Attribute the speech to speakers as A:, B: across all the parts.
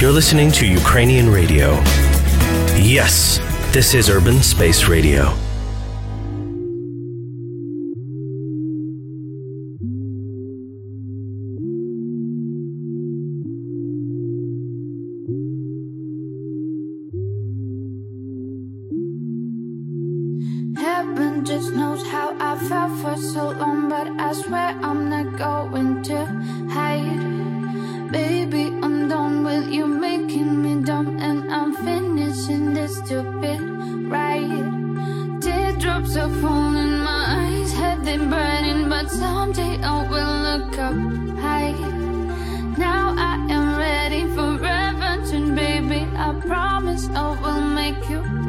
A: You're listening to Ukrainian radio. Yes, this is Urban Space Radio.
B: Heaven just knows how I felt for so long, but I swear I'm not going to hide. Baby, I'm done with you making me dumb, and I'm finishing this stupid ride. Teardrops are falling, my eyes have been burning, but someday I will look up high. Now I am ready for revenge, and baby, I promise I will make you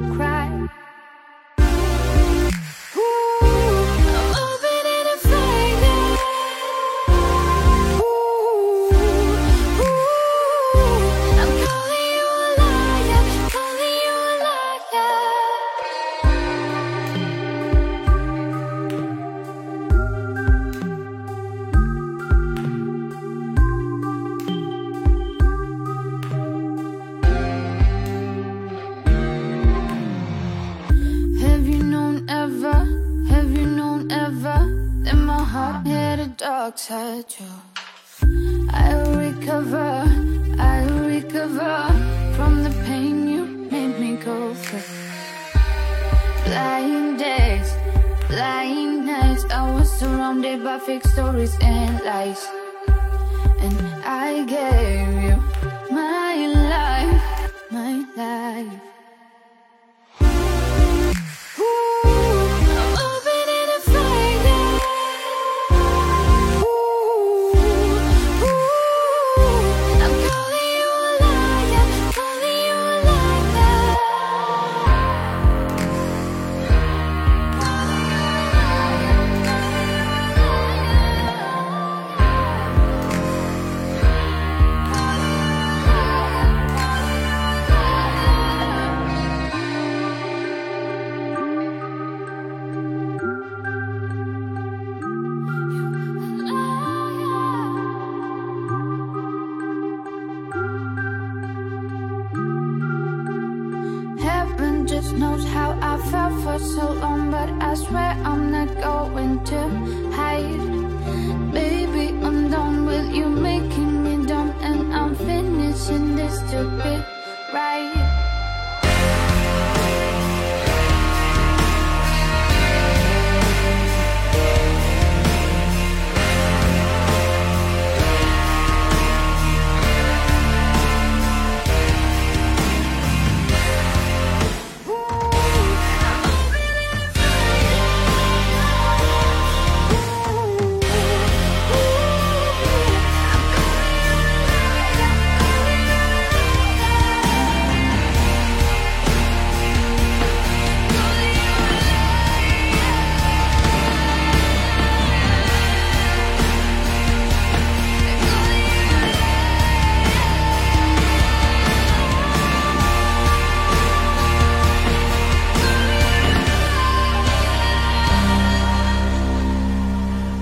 B: side too? I'll recover, I'll recover from the pain you made me go through. Blind days, blind nights, I was surrounded by fake stories and lies. And I gave you my life, my life.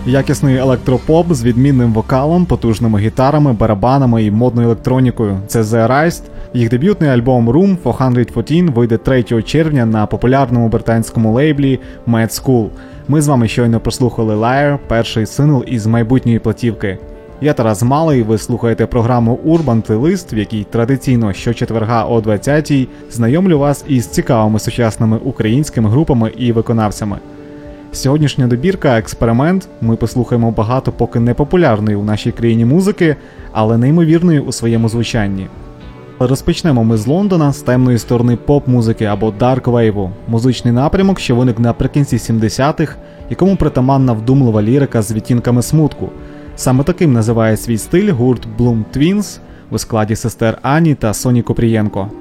C: Якісний електропоп з відмінним вокалом, потужними гітарами, барабанами і модною електронікою. Це The Rise. Їх дебютний альбом Room 414 вийде 3 червня на популярному британському лейблі Mad School. Ми з вами щойно прослухали Liar, перший сингл із майбутньої платівки. Я Тарас Малий, ви слухаєте програму Urban Playlist, в якій традиційно щочетверга о 20-й знайомлю вас із цікавими сучасними українськими групами і виконавцями. Сьогоднішня добірка експеримент. Ми послухаємо багато поки не популярної у нашій країні музики, але неймовірної у своєму звучанні. Розпочнемо ми з Лондона з темної сторони поп-музики або дарк вейву, музичний напрямок, що виник наприкінці 70-х, якому притаманна вдумлива лірика з відтінками смутку. Саме таким називає свій стиль гурт Bloom Twins у складі сестер Ані та Соні Копрієнко.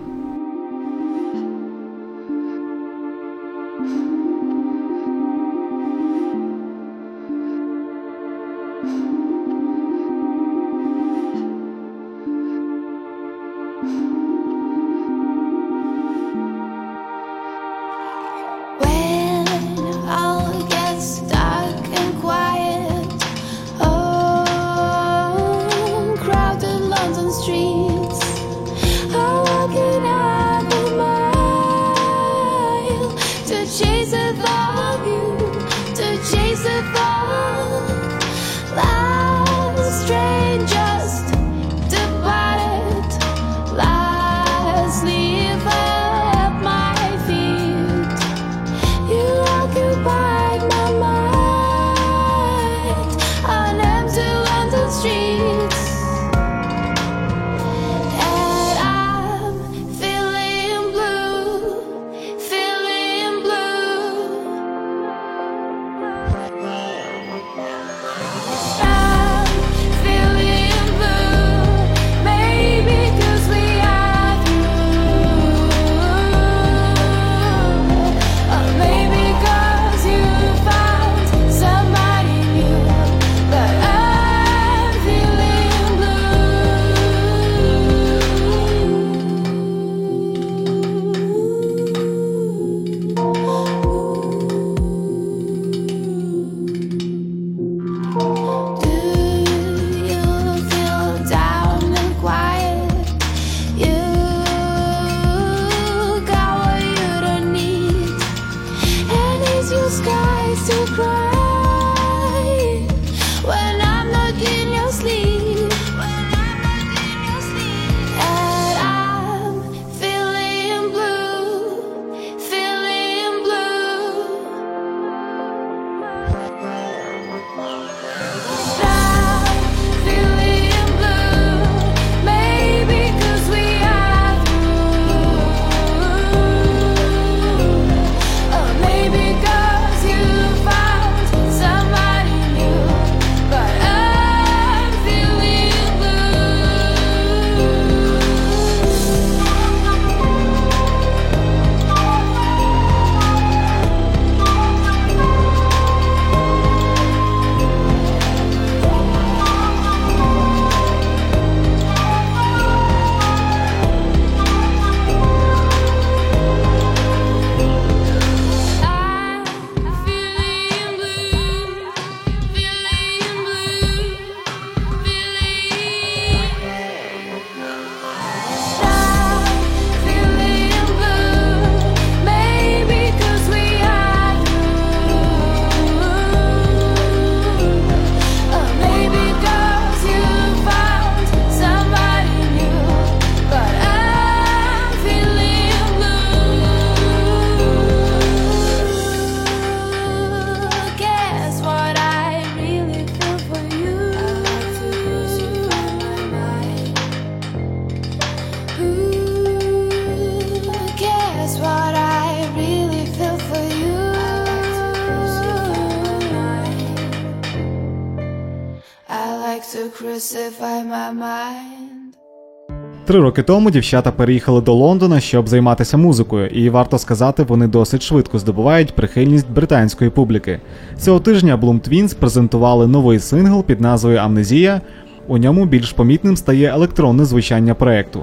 C: Три роки тому дівчата переїхали до Лондона, щоб займатися музикою, і варто сказати, вони досить швидко здобувають прихильність британської публіки. Цього тижня Bloom Twins презентували новий сингл під назвою Амнезія. У ньому більш помітним стає електронне звучання проекту.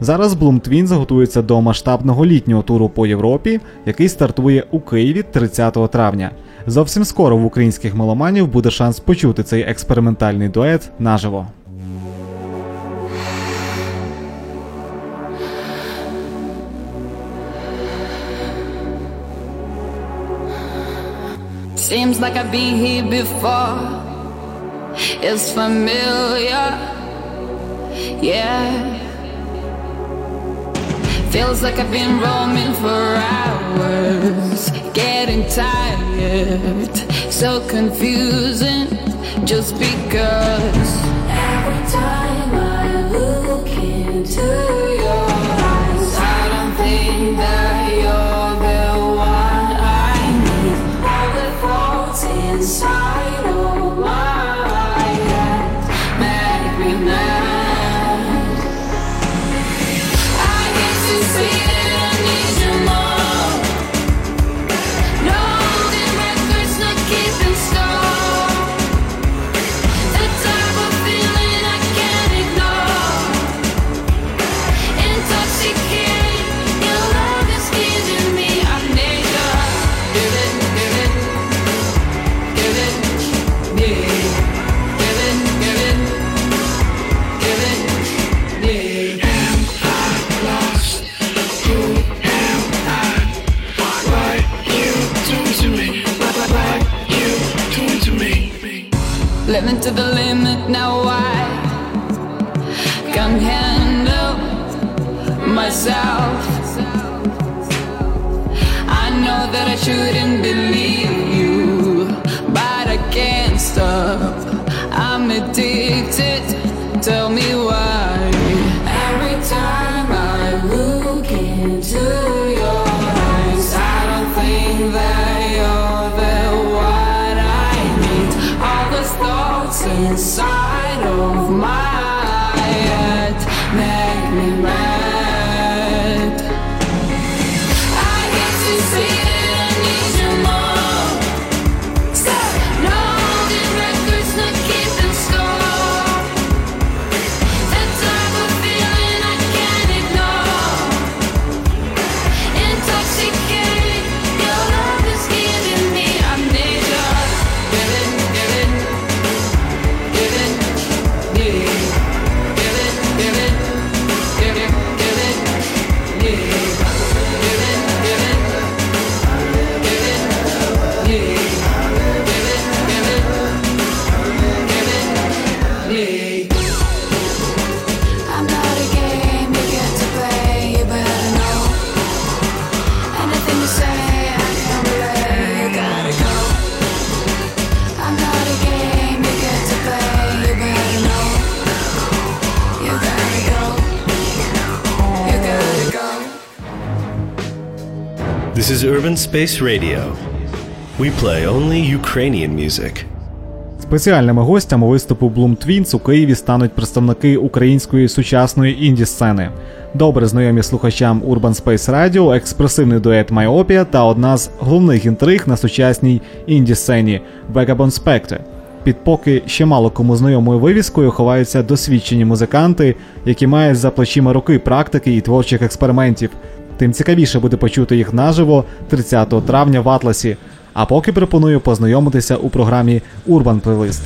C: Зараз Bloom Twins готується до масштабного літнього туру по Європі, який стартує у Києві 30 травня. Зовсім скоро в українських меломанів буде шанс почути цей експериментальний дует наживо.
B: Seems like I've been here before. It's familiar, yeah. Feels like I've been roaming for hours, getting tired, so confusing. Just because every time I look into your eyes, I don't think that
A: Urban Space Radio. We play only Ukrainian music.
C: Спеціальними гостями виступу Bloom Twins у Києві стануть представники української сучасної інді-сцени. Добре знайомі слухачам Urban Space Radio, експресивний дует Myopia та одна з головних інтриг на сучасній інді-сцені Vagabond Spectre. Під поки ще мало кому знайомою вивіскою ховаються досвідчені музиканти, які мають за плечима роки практики і творчих експериментів. Тим цікавіше буде почути їх наживо 30 травня в Атласі. А поки пропоную познайомитися у програмі Urban Playlist.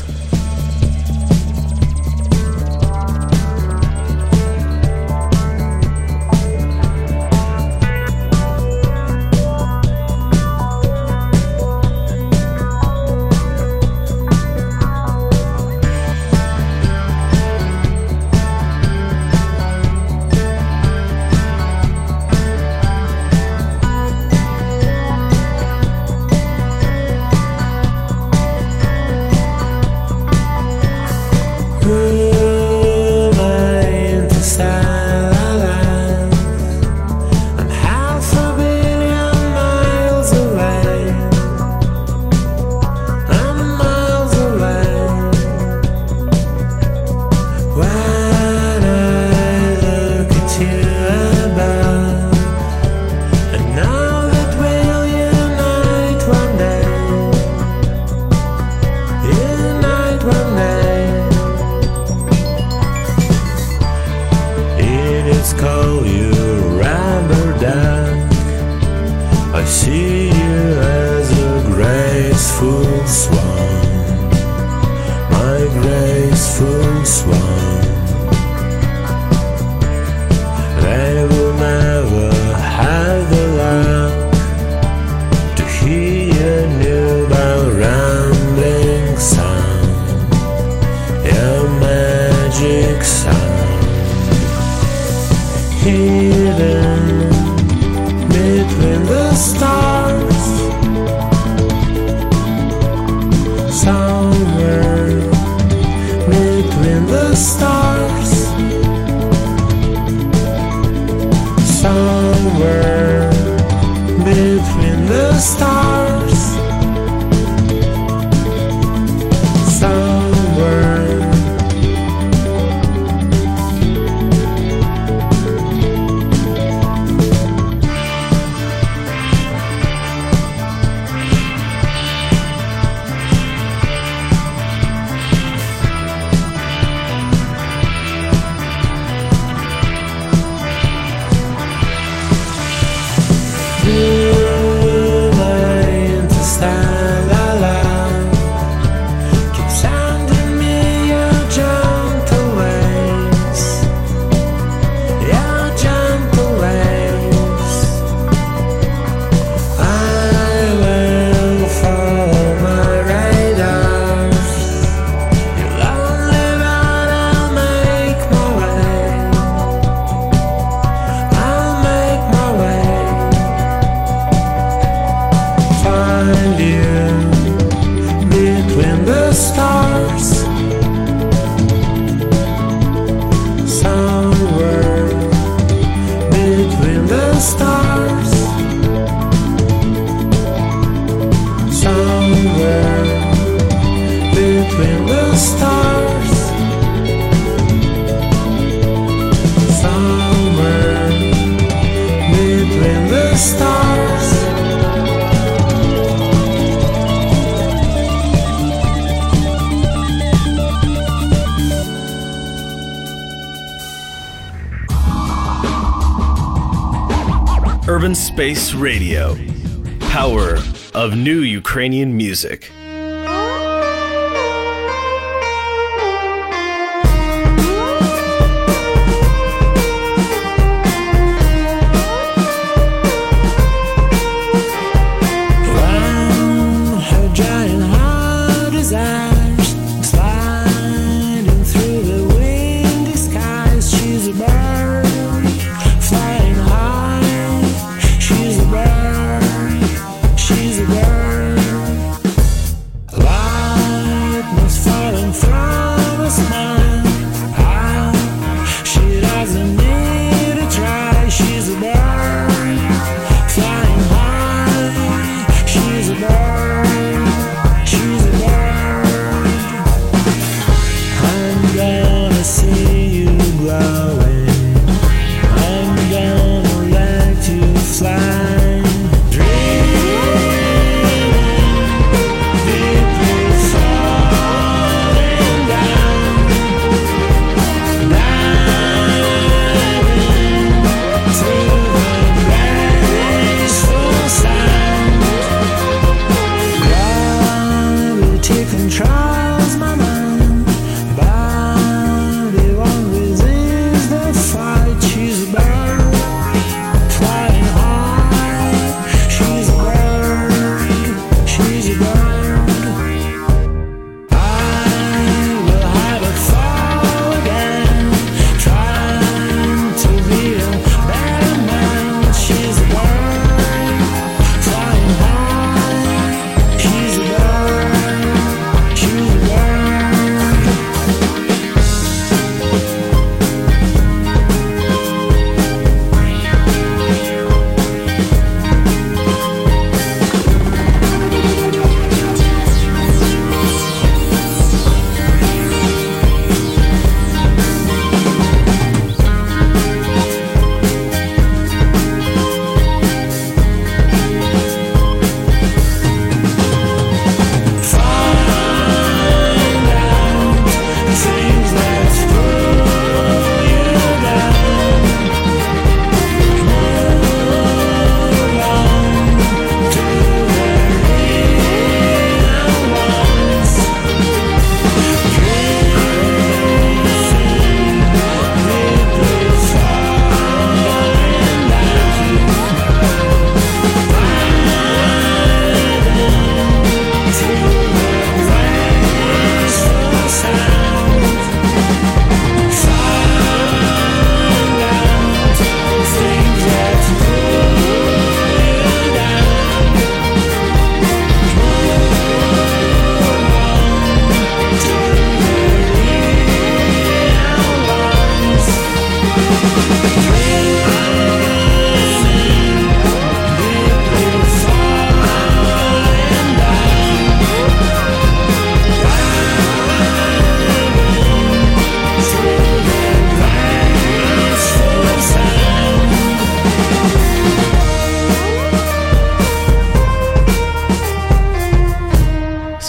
D: Space Radio. Power of new Ukrainian music.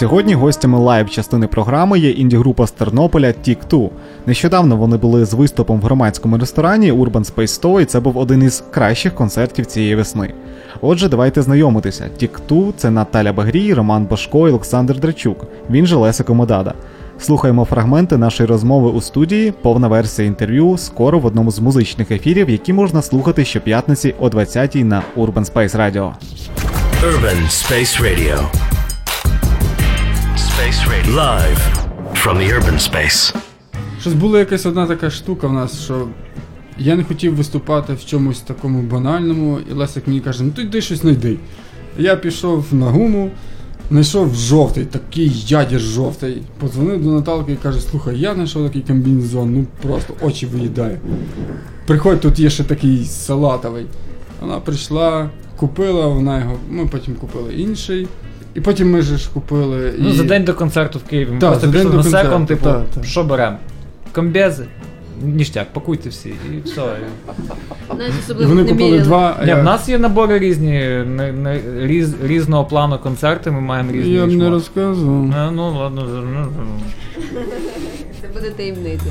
C: Сьогодні гостями лайв частини програми є інді-група з Тернополя Tik Tu Нещодавно вони були з виступом в громадському ресторані Urban Space 100 і це був один із кращих концертів цієї весни. Отже, давайте знайомитися. Tik Tu це Наталя Багрій, Роман Башко і Олександр Драчук. Він же Лесик Омодада. Слухаємо фрагменти нашої розмови у студії, повна версія інтерв'ю скоро в одному з музичних ефірів, які можна слухати щоп'ятниці о 20-й на Urban Space Radio.
A: Urban Space Radio. Space Radio. Live from the urban space.
E: Щось була якась одна така штука в нас, що я не хотів виступати в чомусь такому банальному, і Лесик мені каже, ну ти йди щось знайди. Я пішов на гуму, знайшов жовтий, такий ядір жовтий. Подзвонив до Наталки і каже, слухай, я знайшов такий комбінезон, ну просто очі виїдає. Приходь, тут є ще такий салатовий. Вона прийшла, купила, вона його, ми потім купили інший. І потім ми ж купили.
F: Ну,
E: і...
F: за день до концерту в Києві. Ми
E: Так,
F: просто
E: за
F: пішли
E: до
F: на секунд, типу,
E: так, так.
F: що беремо? Комбези, ніштяк, пакуйте всі, і все.
G: Навіть
E: І
G: особливо
E: вони купили два.
F: Ні,
E: я...
F: в нас є набори різні, не, не, різ, різного плану концерти, ми маємо різні.
E: Я б не розказував.
F: Е, Ну, ладно, ну, ну.
G: Це буде таємниця.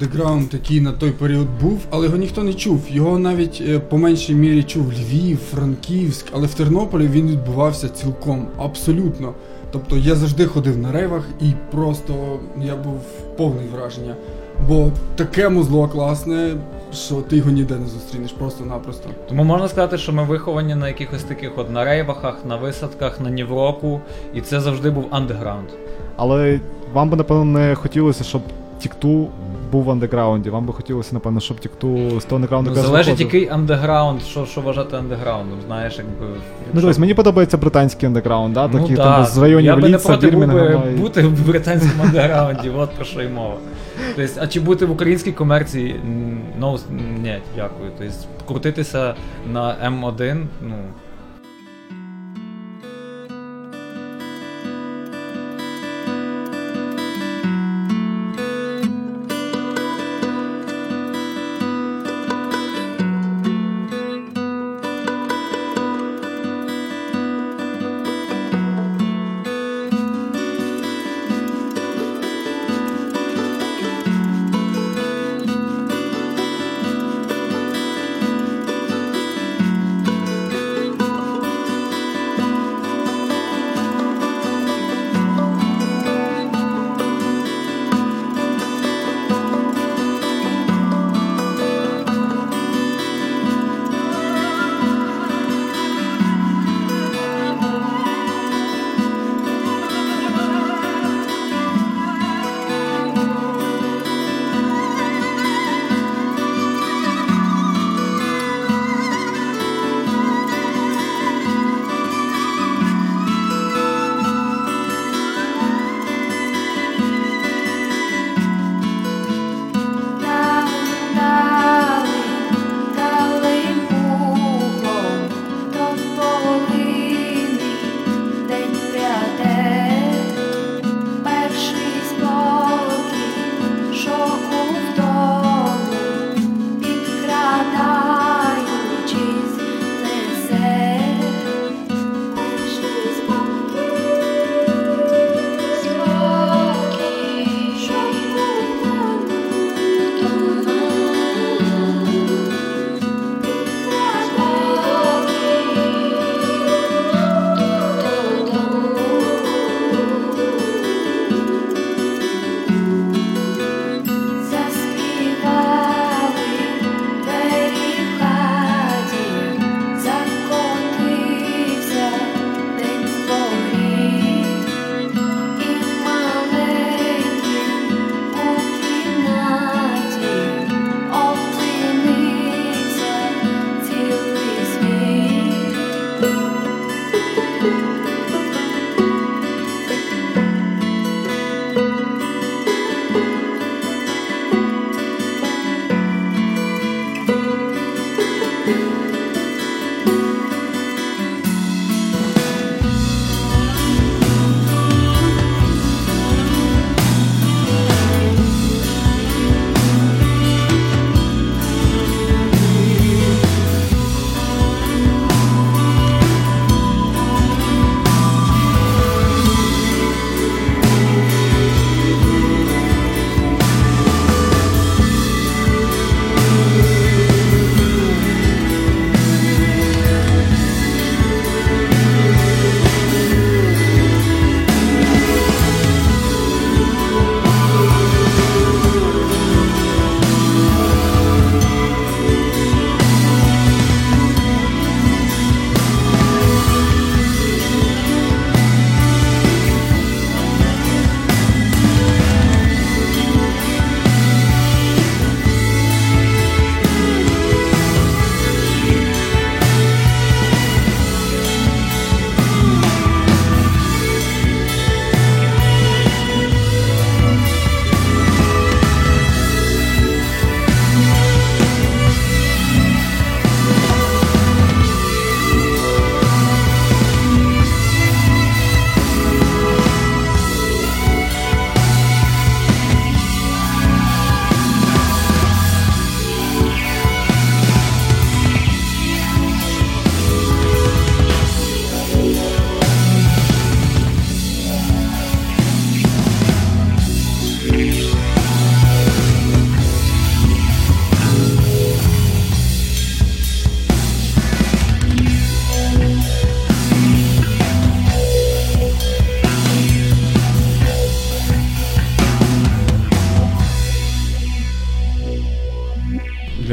E: Андеграунд, який на той період був, але його ніхто не чув. Його навіть е, по меншій мірі чув Львів, Франківськ, але в Тернополі він відбувався цілком, абсолютно. Тобто я завжди ходив на рейвах і просто я був повний враження. Бо таке музло класне, що ти його ніде не зустрінеш, просто-напросто.
F: Тому можна сказати, що ми виховані на якихось таких от на рейвахах, на висадках, на Нівроку, і це завжди був андеграунд.
C: Але вам би, напевно, не хотілося, щоб Тікту був в андеграунді. Вам би хотілося, напевно, щоб Тікту з того андеграунду
F: Ну, залежить який андеграунд, що, що вважати андеграундом, знаєш, якби.
C: Ну, дивись, мені подобається британський андеграунд, да?
F: Ну
C: такі
F: да,
C: там з районів Ліца,
F: би
C: Бірмінгема. і-
F: бути в британському андеграунді, от про що й мова. Тобто, а чи бути в українській комерції? Ну, ні, дякую. Тобто, крутитися на М1, ну.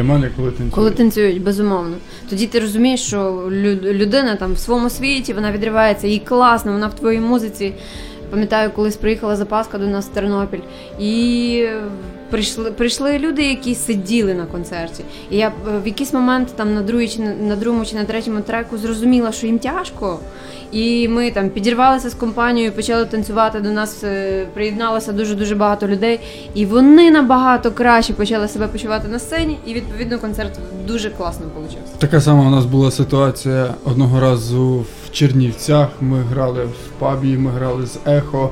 E: Нормально, коли танцюють.
H: Коли танцюють, безумовно. Тоді ти розумієш, що лю- людина там в своєму світі, вона відривається, їй класно, вона в твоїй музиці. Пам'ятаю, колись приїхала Запаска до нас в Тернопіль, і прийшли, прийшли люди, які сиділи на концерті. І я е, в якийсь момент там на, другій, чи на, другому чи на третьому треку зрозуміла, що їм тяжко. І ми там підірвалися з компанією, почали танцювати. До нас е, приєдналося дуже дуже багато людей, і вони набагато краще почали себе почувати на сцені. І відповідно концерт дуже класно вийшов.
E: Така сама у нас була ситуація одного разу в Чернівцях. Ми грали в пабі, ми грали з Ехо.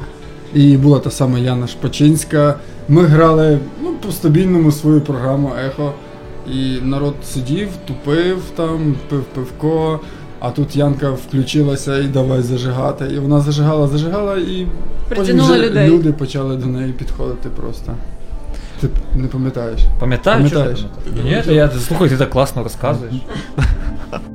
E: І була та сама Яна Шпачинська. Ми грали ну, по стабільному свою програму Ехо. І народ сидів, тупив там, пив пивко. А тут Янка включилася і давай зажигати. І вона зажигала, зажигала, і потім вже
H: людей.
E: люди почали до неї підходити просто. Ти не пам'ятаєш?
G: Пам'ятаю,
E: Пам'ятаєш?
G: Ні, я слухай, ти так класно розказуєш.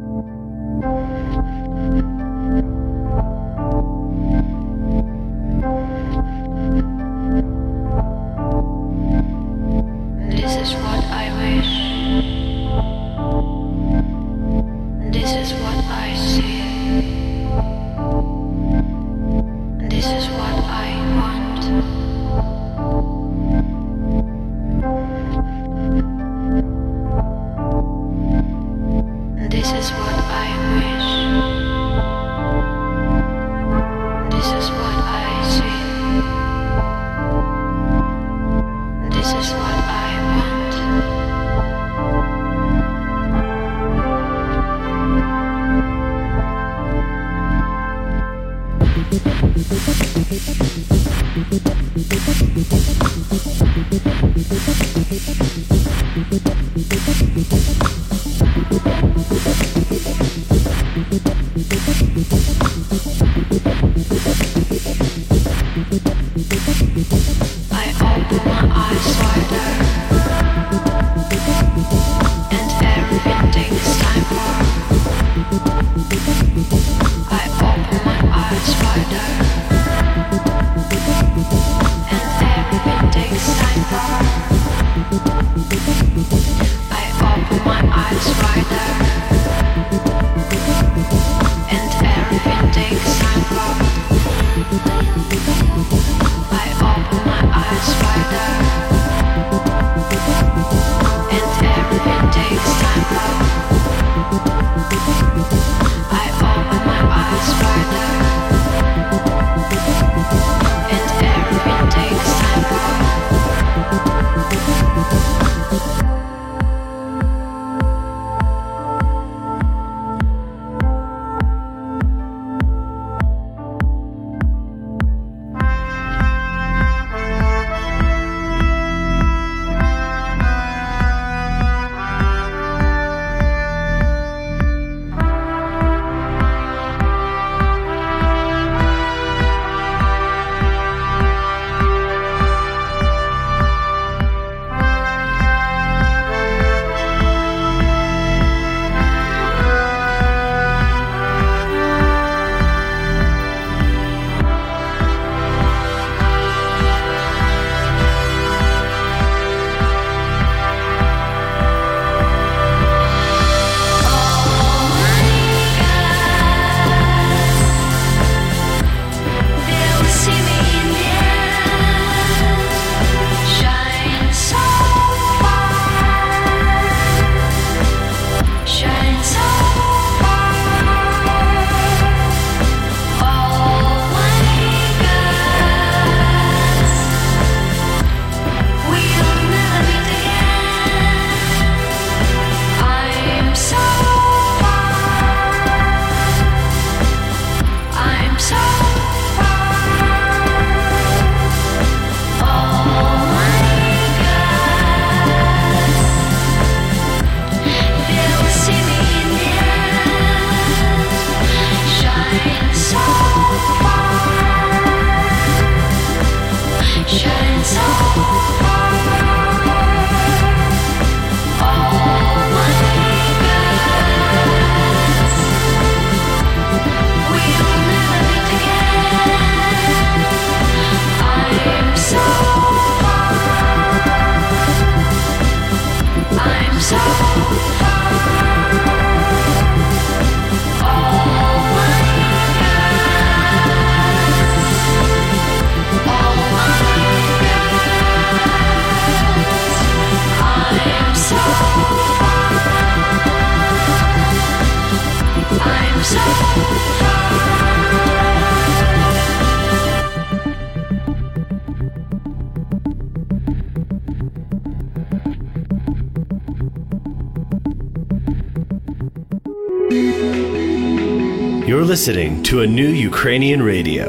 A: listening to a new Ukrainian radio.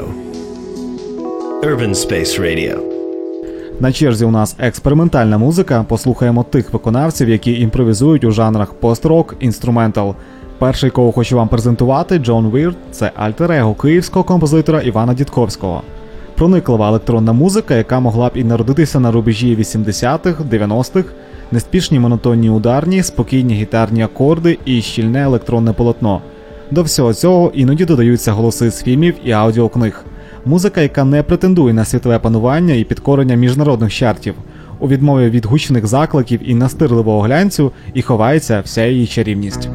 A: Urban Space Radio.
C: На черзі у нас експериментальна музика. Послухаємо тих виконавців, які імпровізують у жанрах пост-рок, інструментал. Перший, кого хочу вам презентувати, Джон Вірд, це альтер-его київського композитора Івана Дідковського. Прониклива електронна музика, яка могла б і народитися на рубежі 80-х, 90-х, неспішні монотонні ударні, спокійні гітарні акорди і щільне електронне полотно. До всього цього іноді додаються голоси з фільмів і аудіокниг. Музика, яка не претендує на світове панування і підкорення міжнародних чартів. У відмові від гучних закликів і настирливого глянцю і ховається вся її чарівність.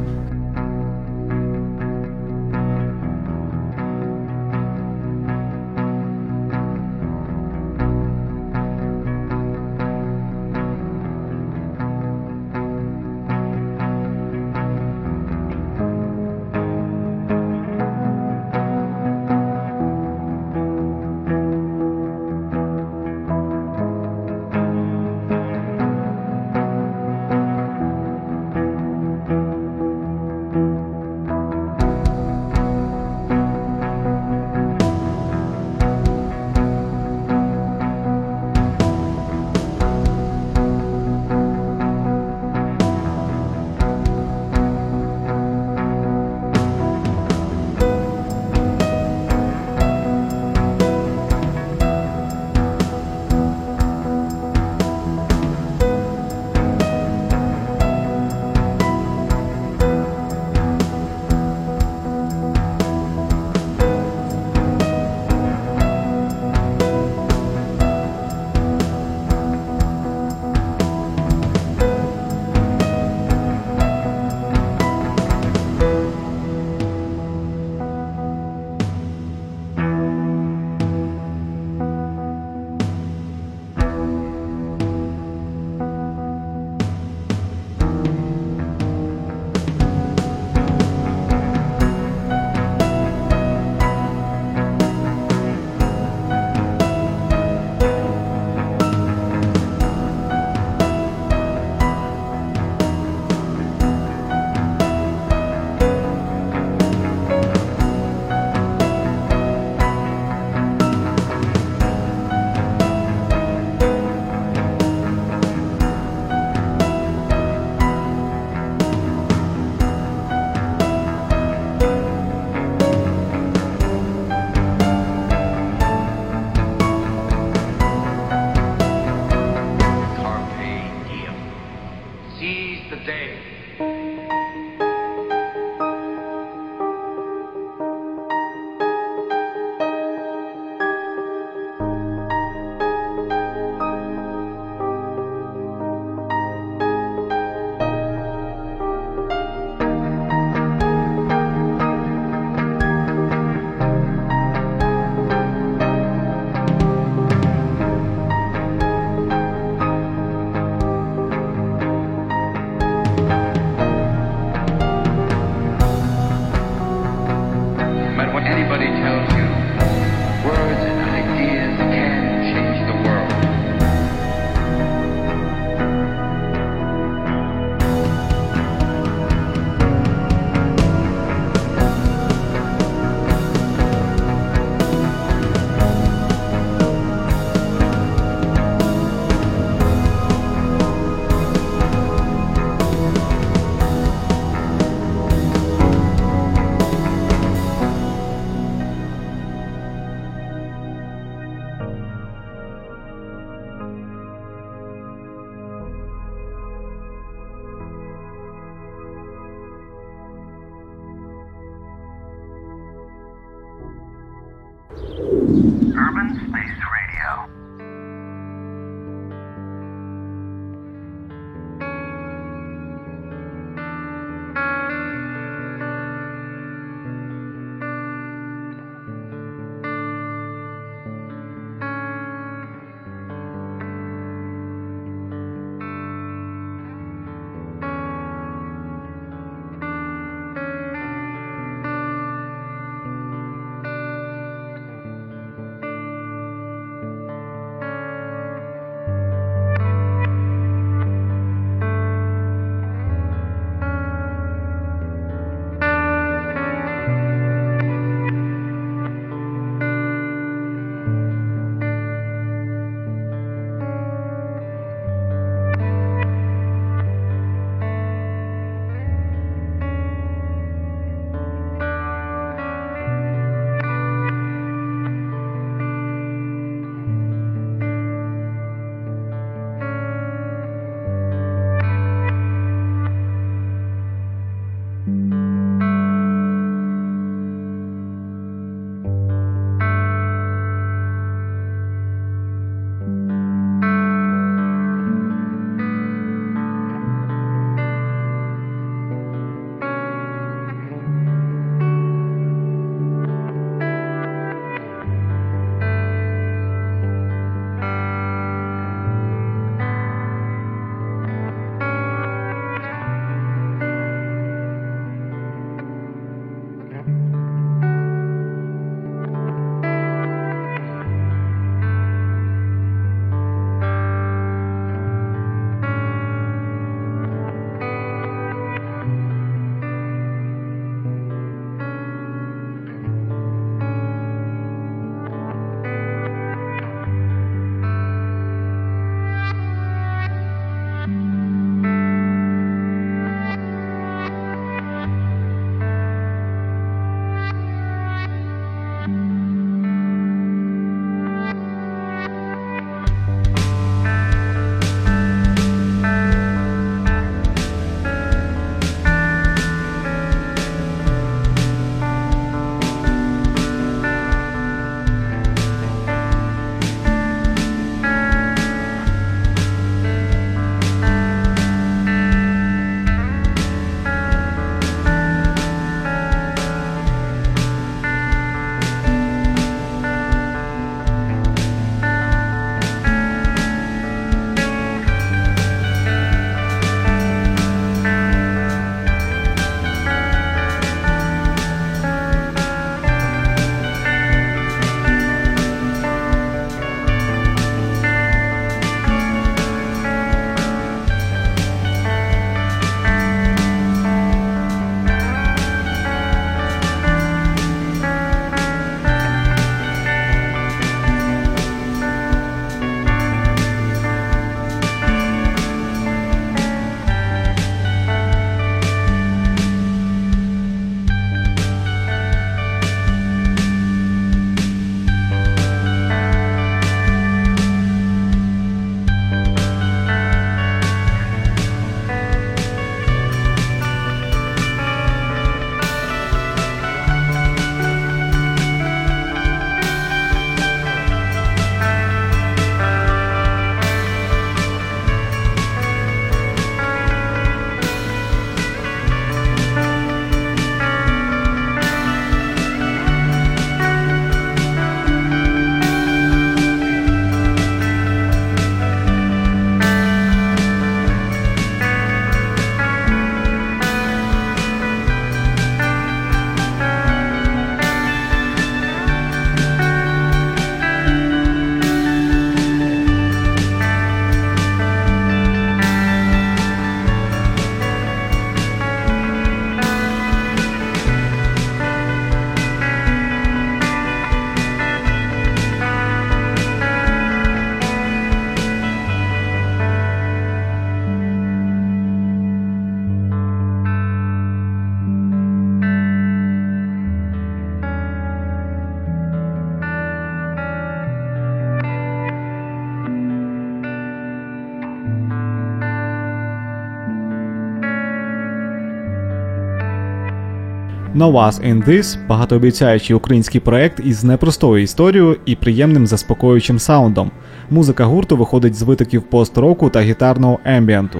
A: Was in This багатообіцяючий український проект із непростою історією і приємним заспокоюючим саундом. Музика гурту виходить з витоків пост-року та гітарного ембієнту.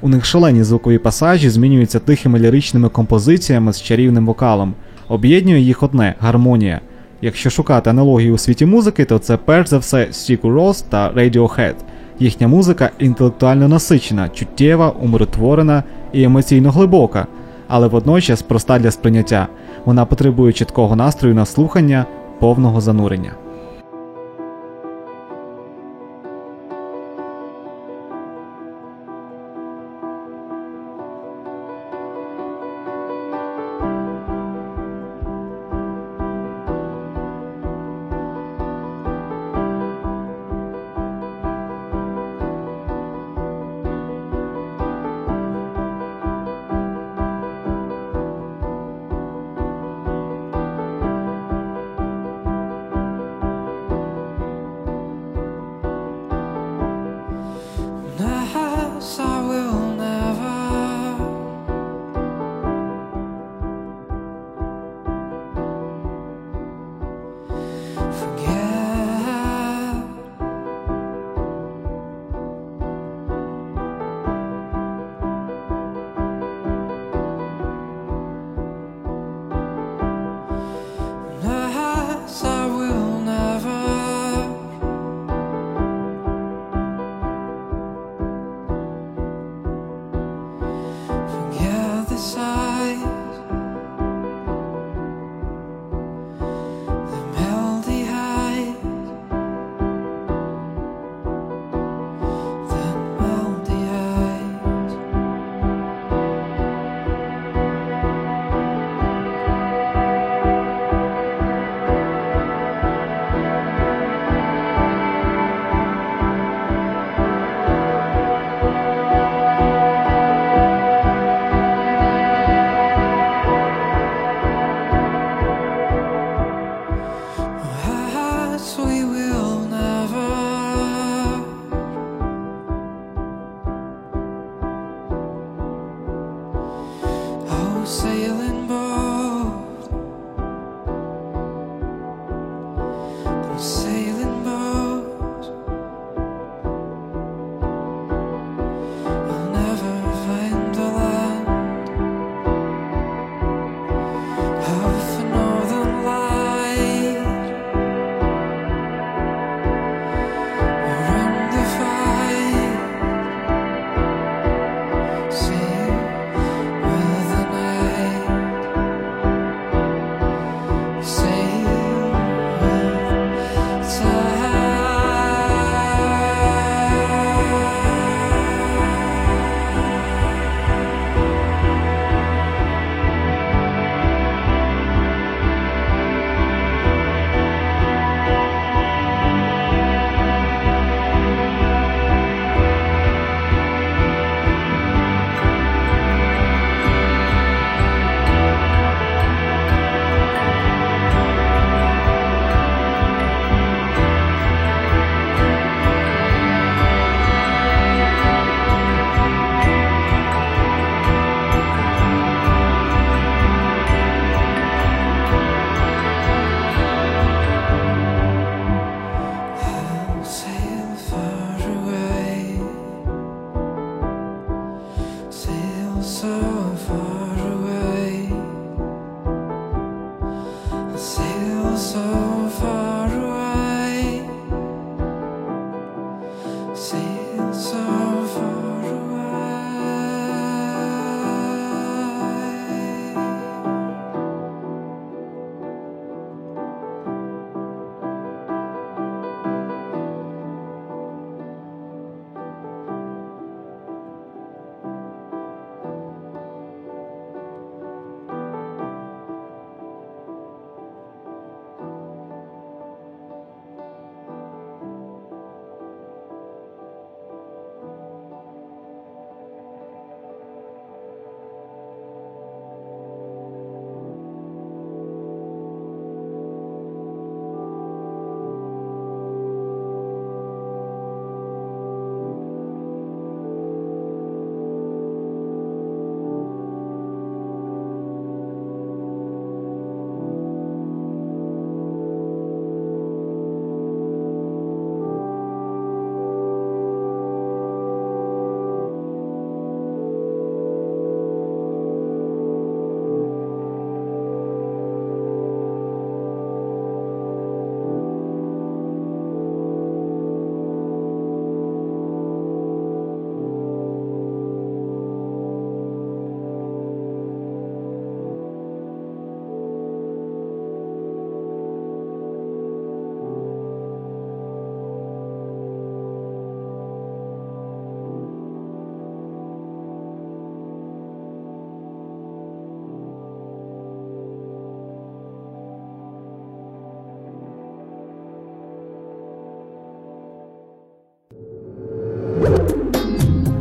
A: У них шалені звукові пасажі змінюються тихими ліричними композиціями з чарівним вокалом. Об'єднує їх одне гармонія. Якщо шукати аналогії у світі музики, то це перш за все Sigur Rós та Radiohead. Їхня музика інтелектуально насичена, чуттєва, умиротворена і емоційно глибока, але водночас проста для сприйняття. Вона потребує чіткого настрою на слухання, повного занурення.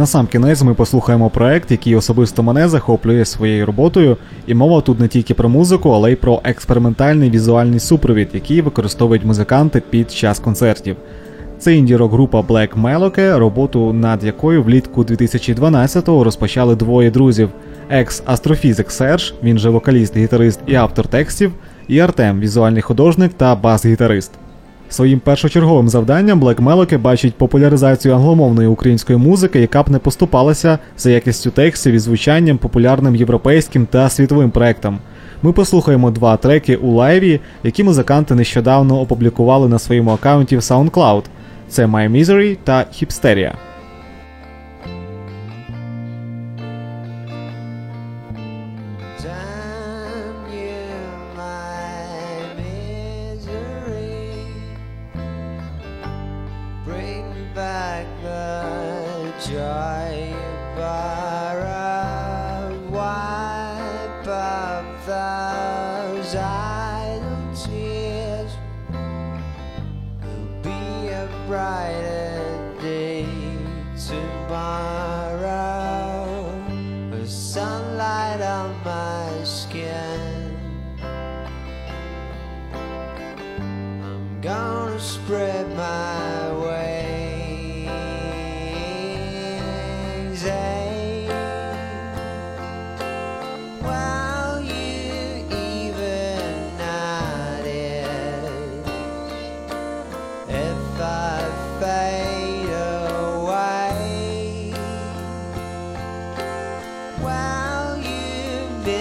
C: На сам кінець ми послухаємо проект, який особисто мене захоплює своєю роботою, і мова тут не тільки про музику, але й про експериментальний візуальний супровід, який використовують музиканти під час концертів. Це інді-рок група Black Meloke, роботу над якою влітку 2012-го розпочали двоє друзів: екс-астрофізик Серж, він же вокаліст, гітарист і автор текстів, і Артем, візуальний художник та бас-гітарист. Своїм першочерговим завданням Black Meloke бачить популяризацію англомовної української музики, яка б не поступалася за якістю текстів і звучанням популярним європейським та світовим проектам. Ми послухаємо два треки у лайві, які музиканти нещодавно опублікували на своєму аккаунті в SoundCloud. Це My Misery та Hipsteria.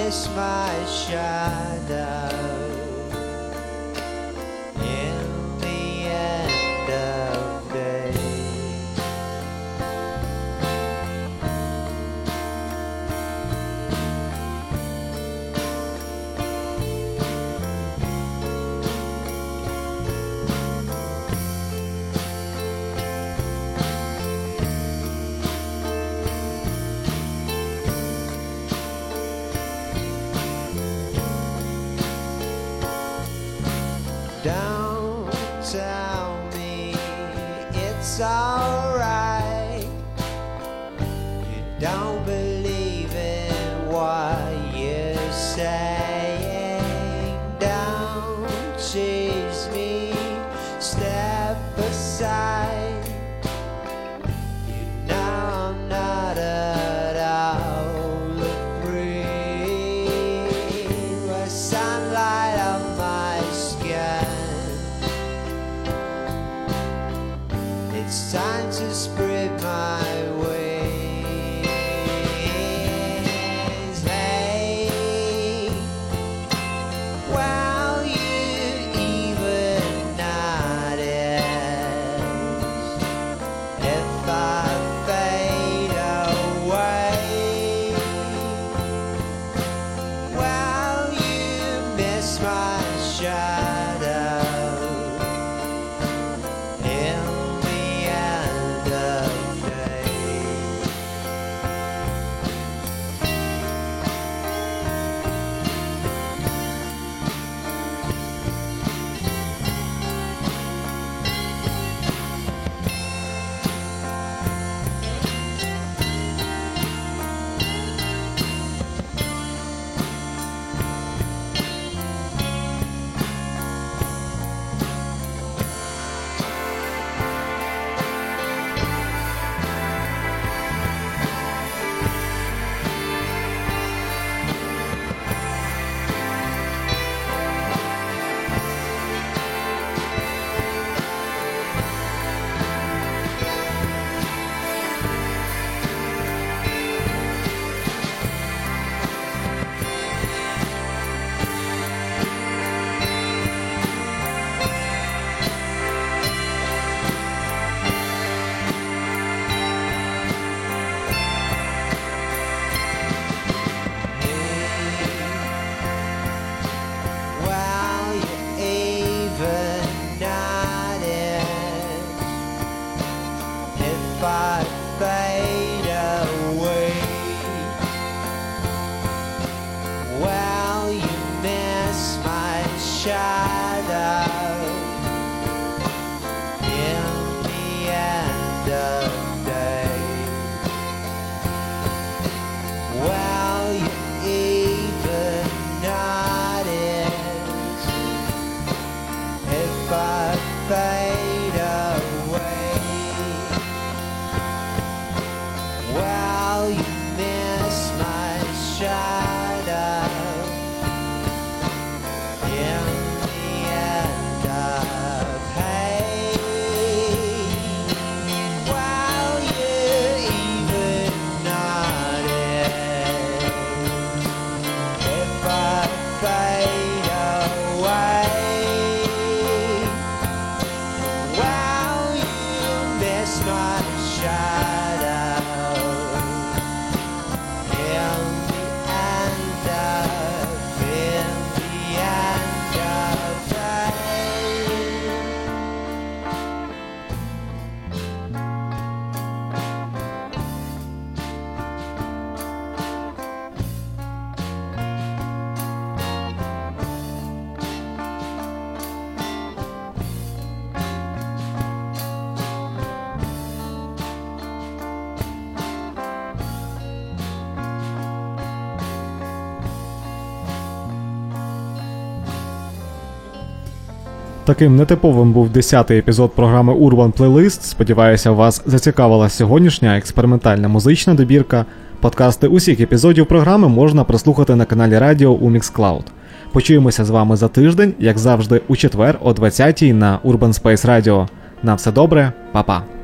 I: My shadow Таким нетиповим був 10-й епізод програми Urban Playlist. Сподіваюся, вас зацікавила сьогоднішня експериментальна музична добірка. Подкасти усіх епізодів програми можна прослухати на каналі Радіо у Mixcloud. Почуємося з вами за тиждень, як завжди, у четвер о 20-й на Urban Space Radio. На все добре, па-па.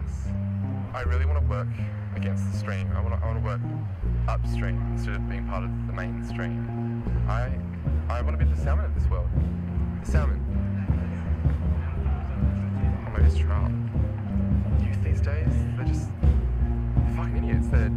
J: Bass. I really want to work against the stream. I want to, I want to work upstream instead of being part of the mainstream. I, I want to be the salmon of this world. The salmon. Or maybe it's trout. Youth these days, they're just fucking idiots. They're,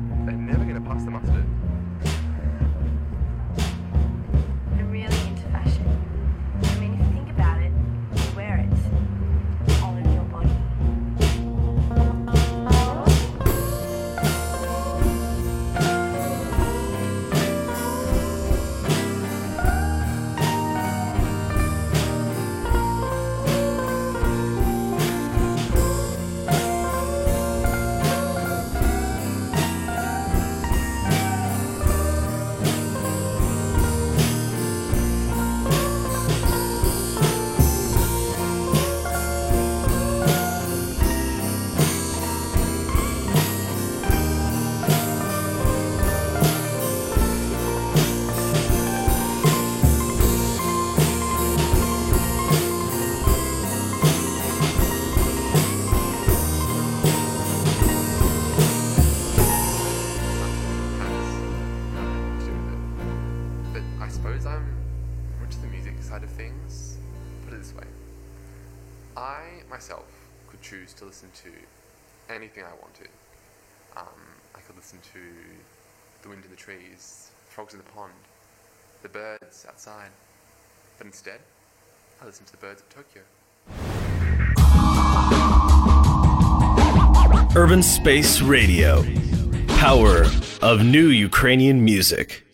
J: birds outside. But instead, I listen to the birds of Tokyo.
K: Urban Space Radio, power of new Ukrainian music.